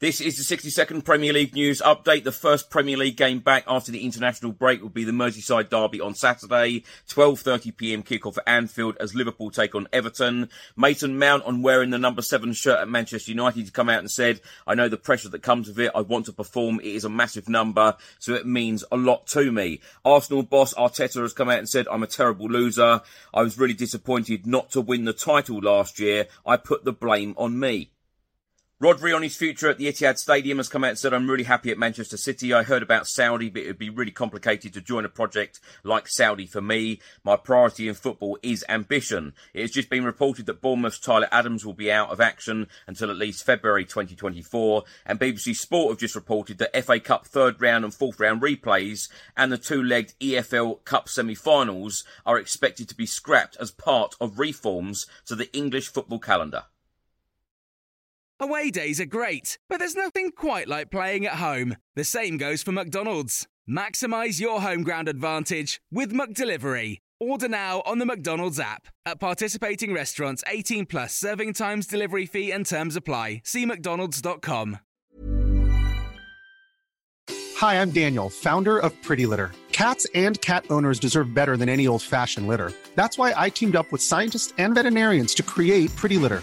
This is the 60 second Premier League news update. The first Premier League game back after the international break will be the Merseyside derby on Saturday, 12.30pm kickoff at Anfield as Liverpool take on Everton. Mason Mount on wearing the number seven shirt at Manchester United to come out and said, I know the pressure that comes with it. I want to perform. It is a massive number, so it means a lot to me. Arsenal boss Arteta has come out and said, I'm a terrible loser. I was really disappointed not to win the title last year. I put the blame on me. Rodri on his future at the Etihad Stadium has come out and said, I'm really happy at Manchester City. I heard about Saudi, but it would be really complicated to join a project like Saudi for me. My priority in football is ambition. It has just been reported that Bournemouth's Tyler Adams will be out of action until at least February 2024. And BBC Sport have just reported that FA Cup third round and fourth round replays and the two-legged EFL Cup semi-finals are expected to be scrapped as part of reforms to the English football calendar. Away days are great, but there's nothing quite like playing at home. The same goes for McDonald's. Maximize your home ground advantage with McDelivery. Order now on the McDonald's app. At participating restaurants, 18 plus serving times, delivery fee, and terms apply. See McDonald's.com. Hi, I'm Daniel, founder of Pretty Litter. Cats and cat owners deserve better than any old fashioned litter. That's why I teamed up with scientists and veterinarians to create Pretty Litter.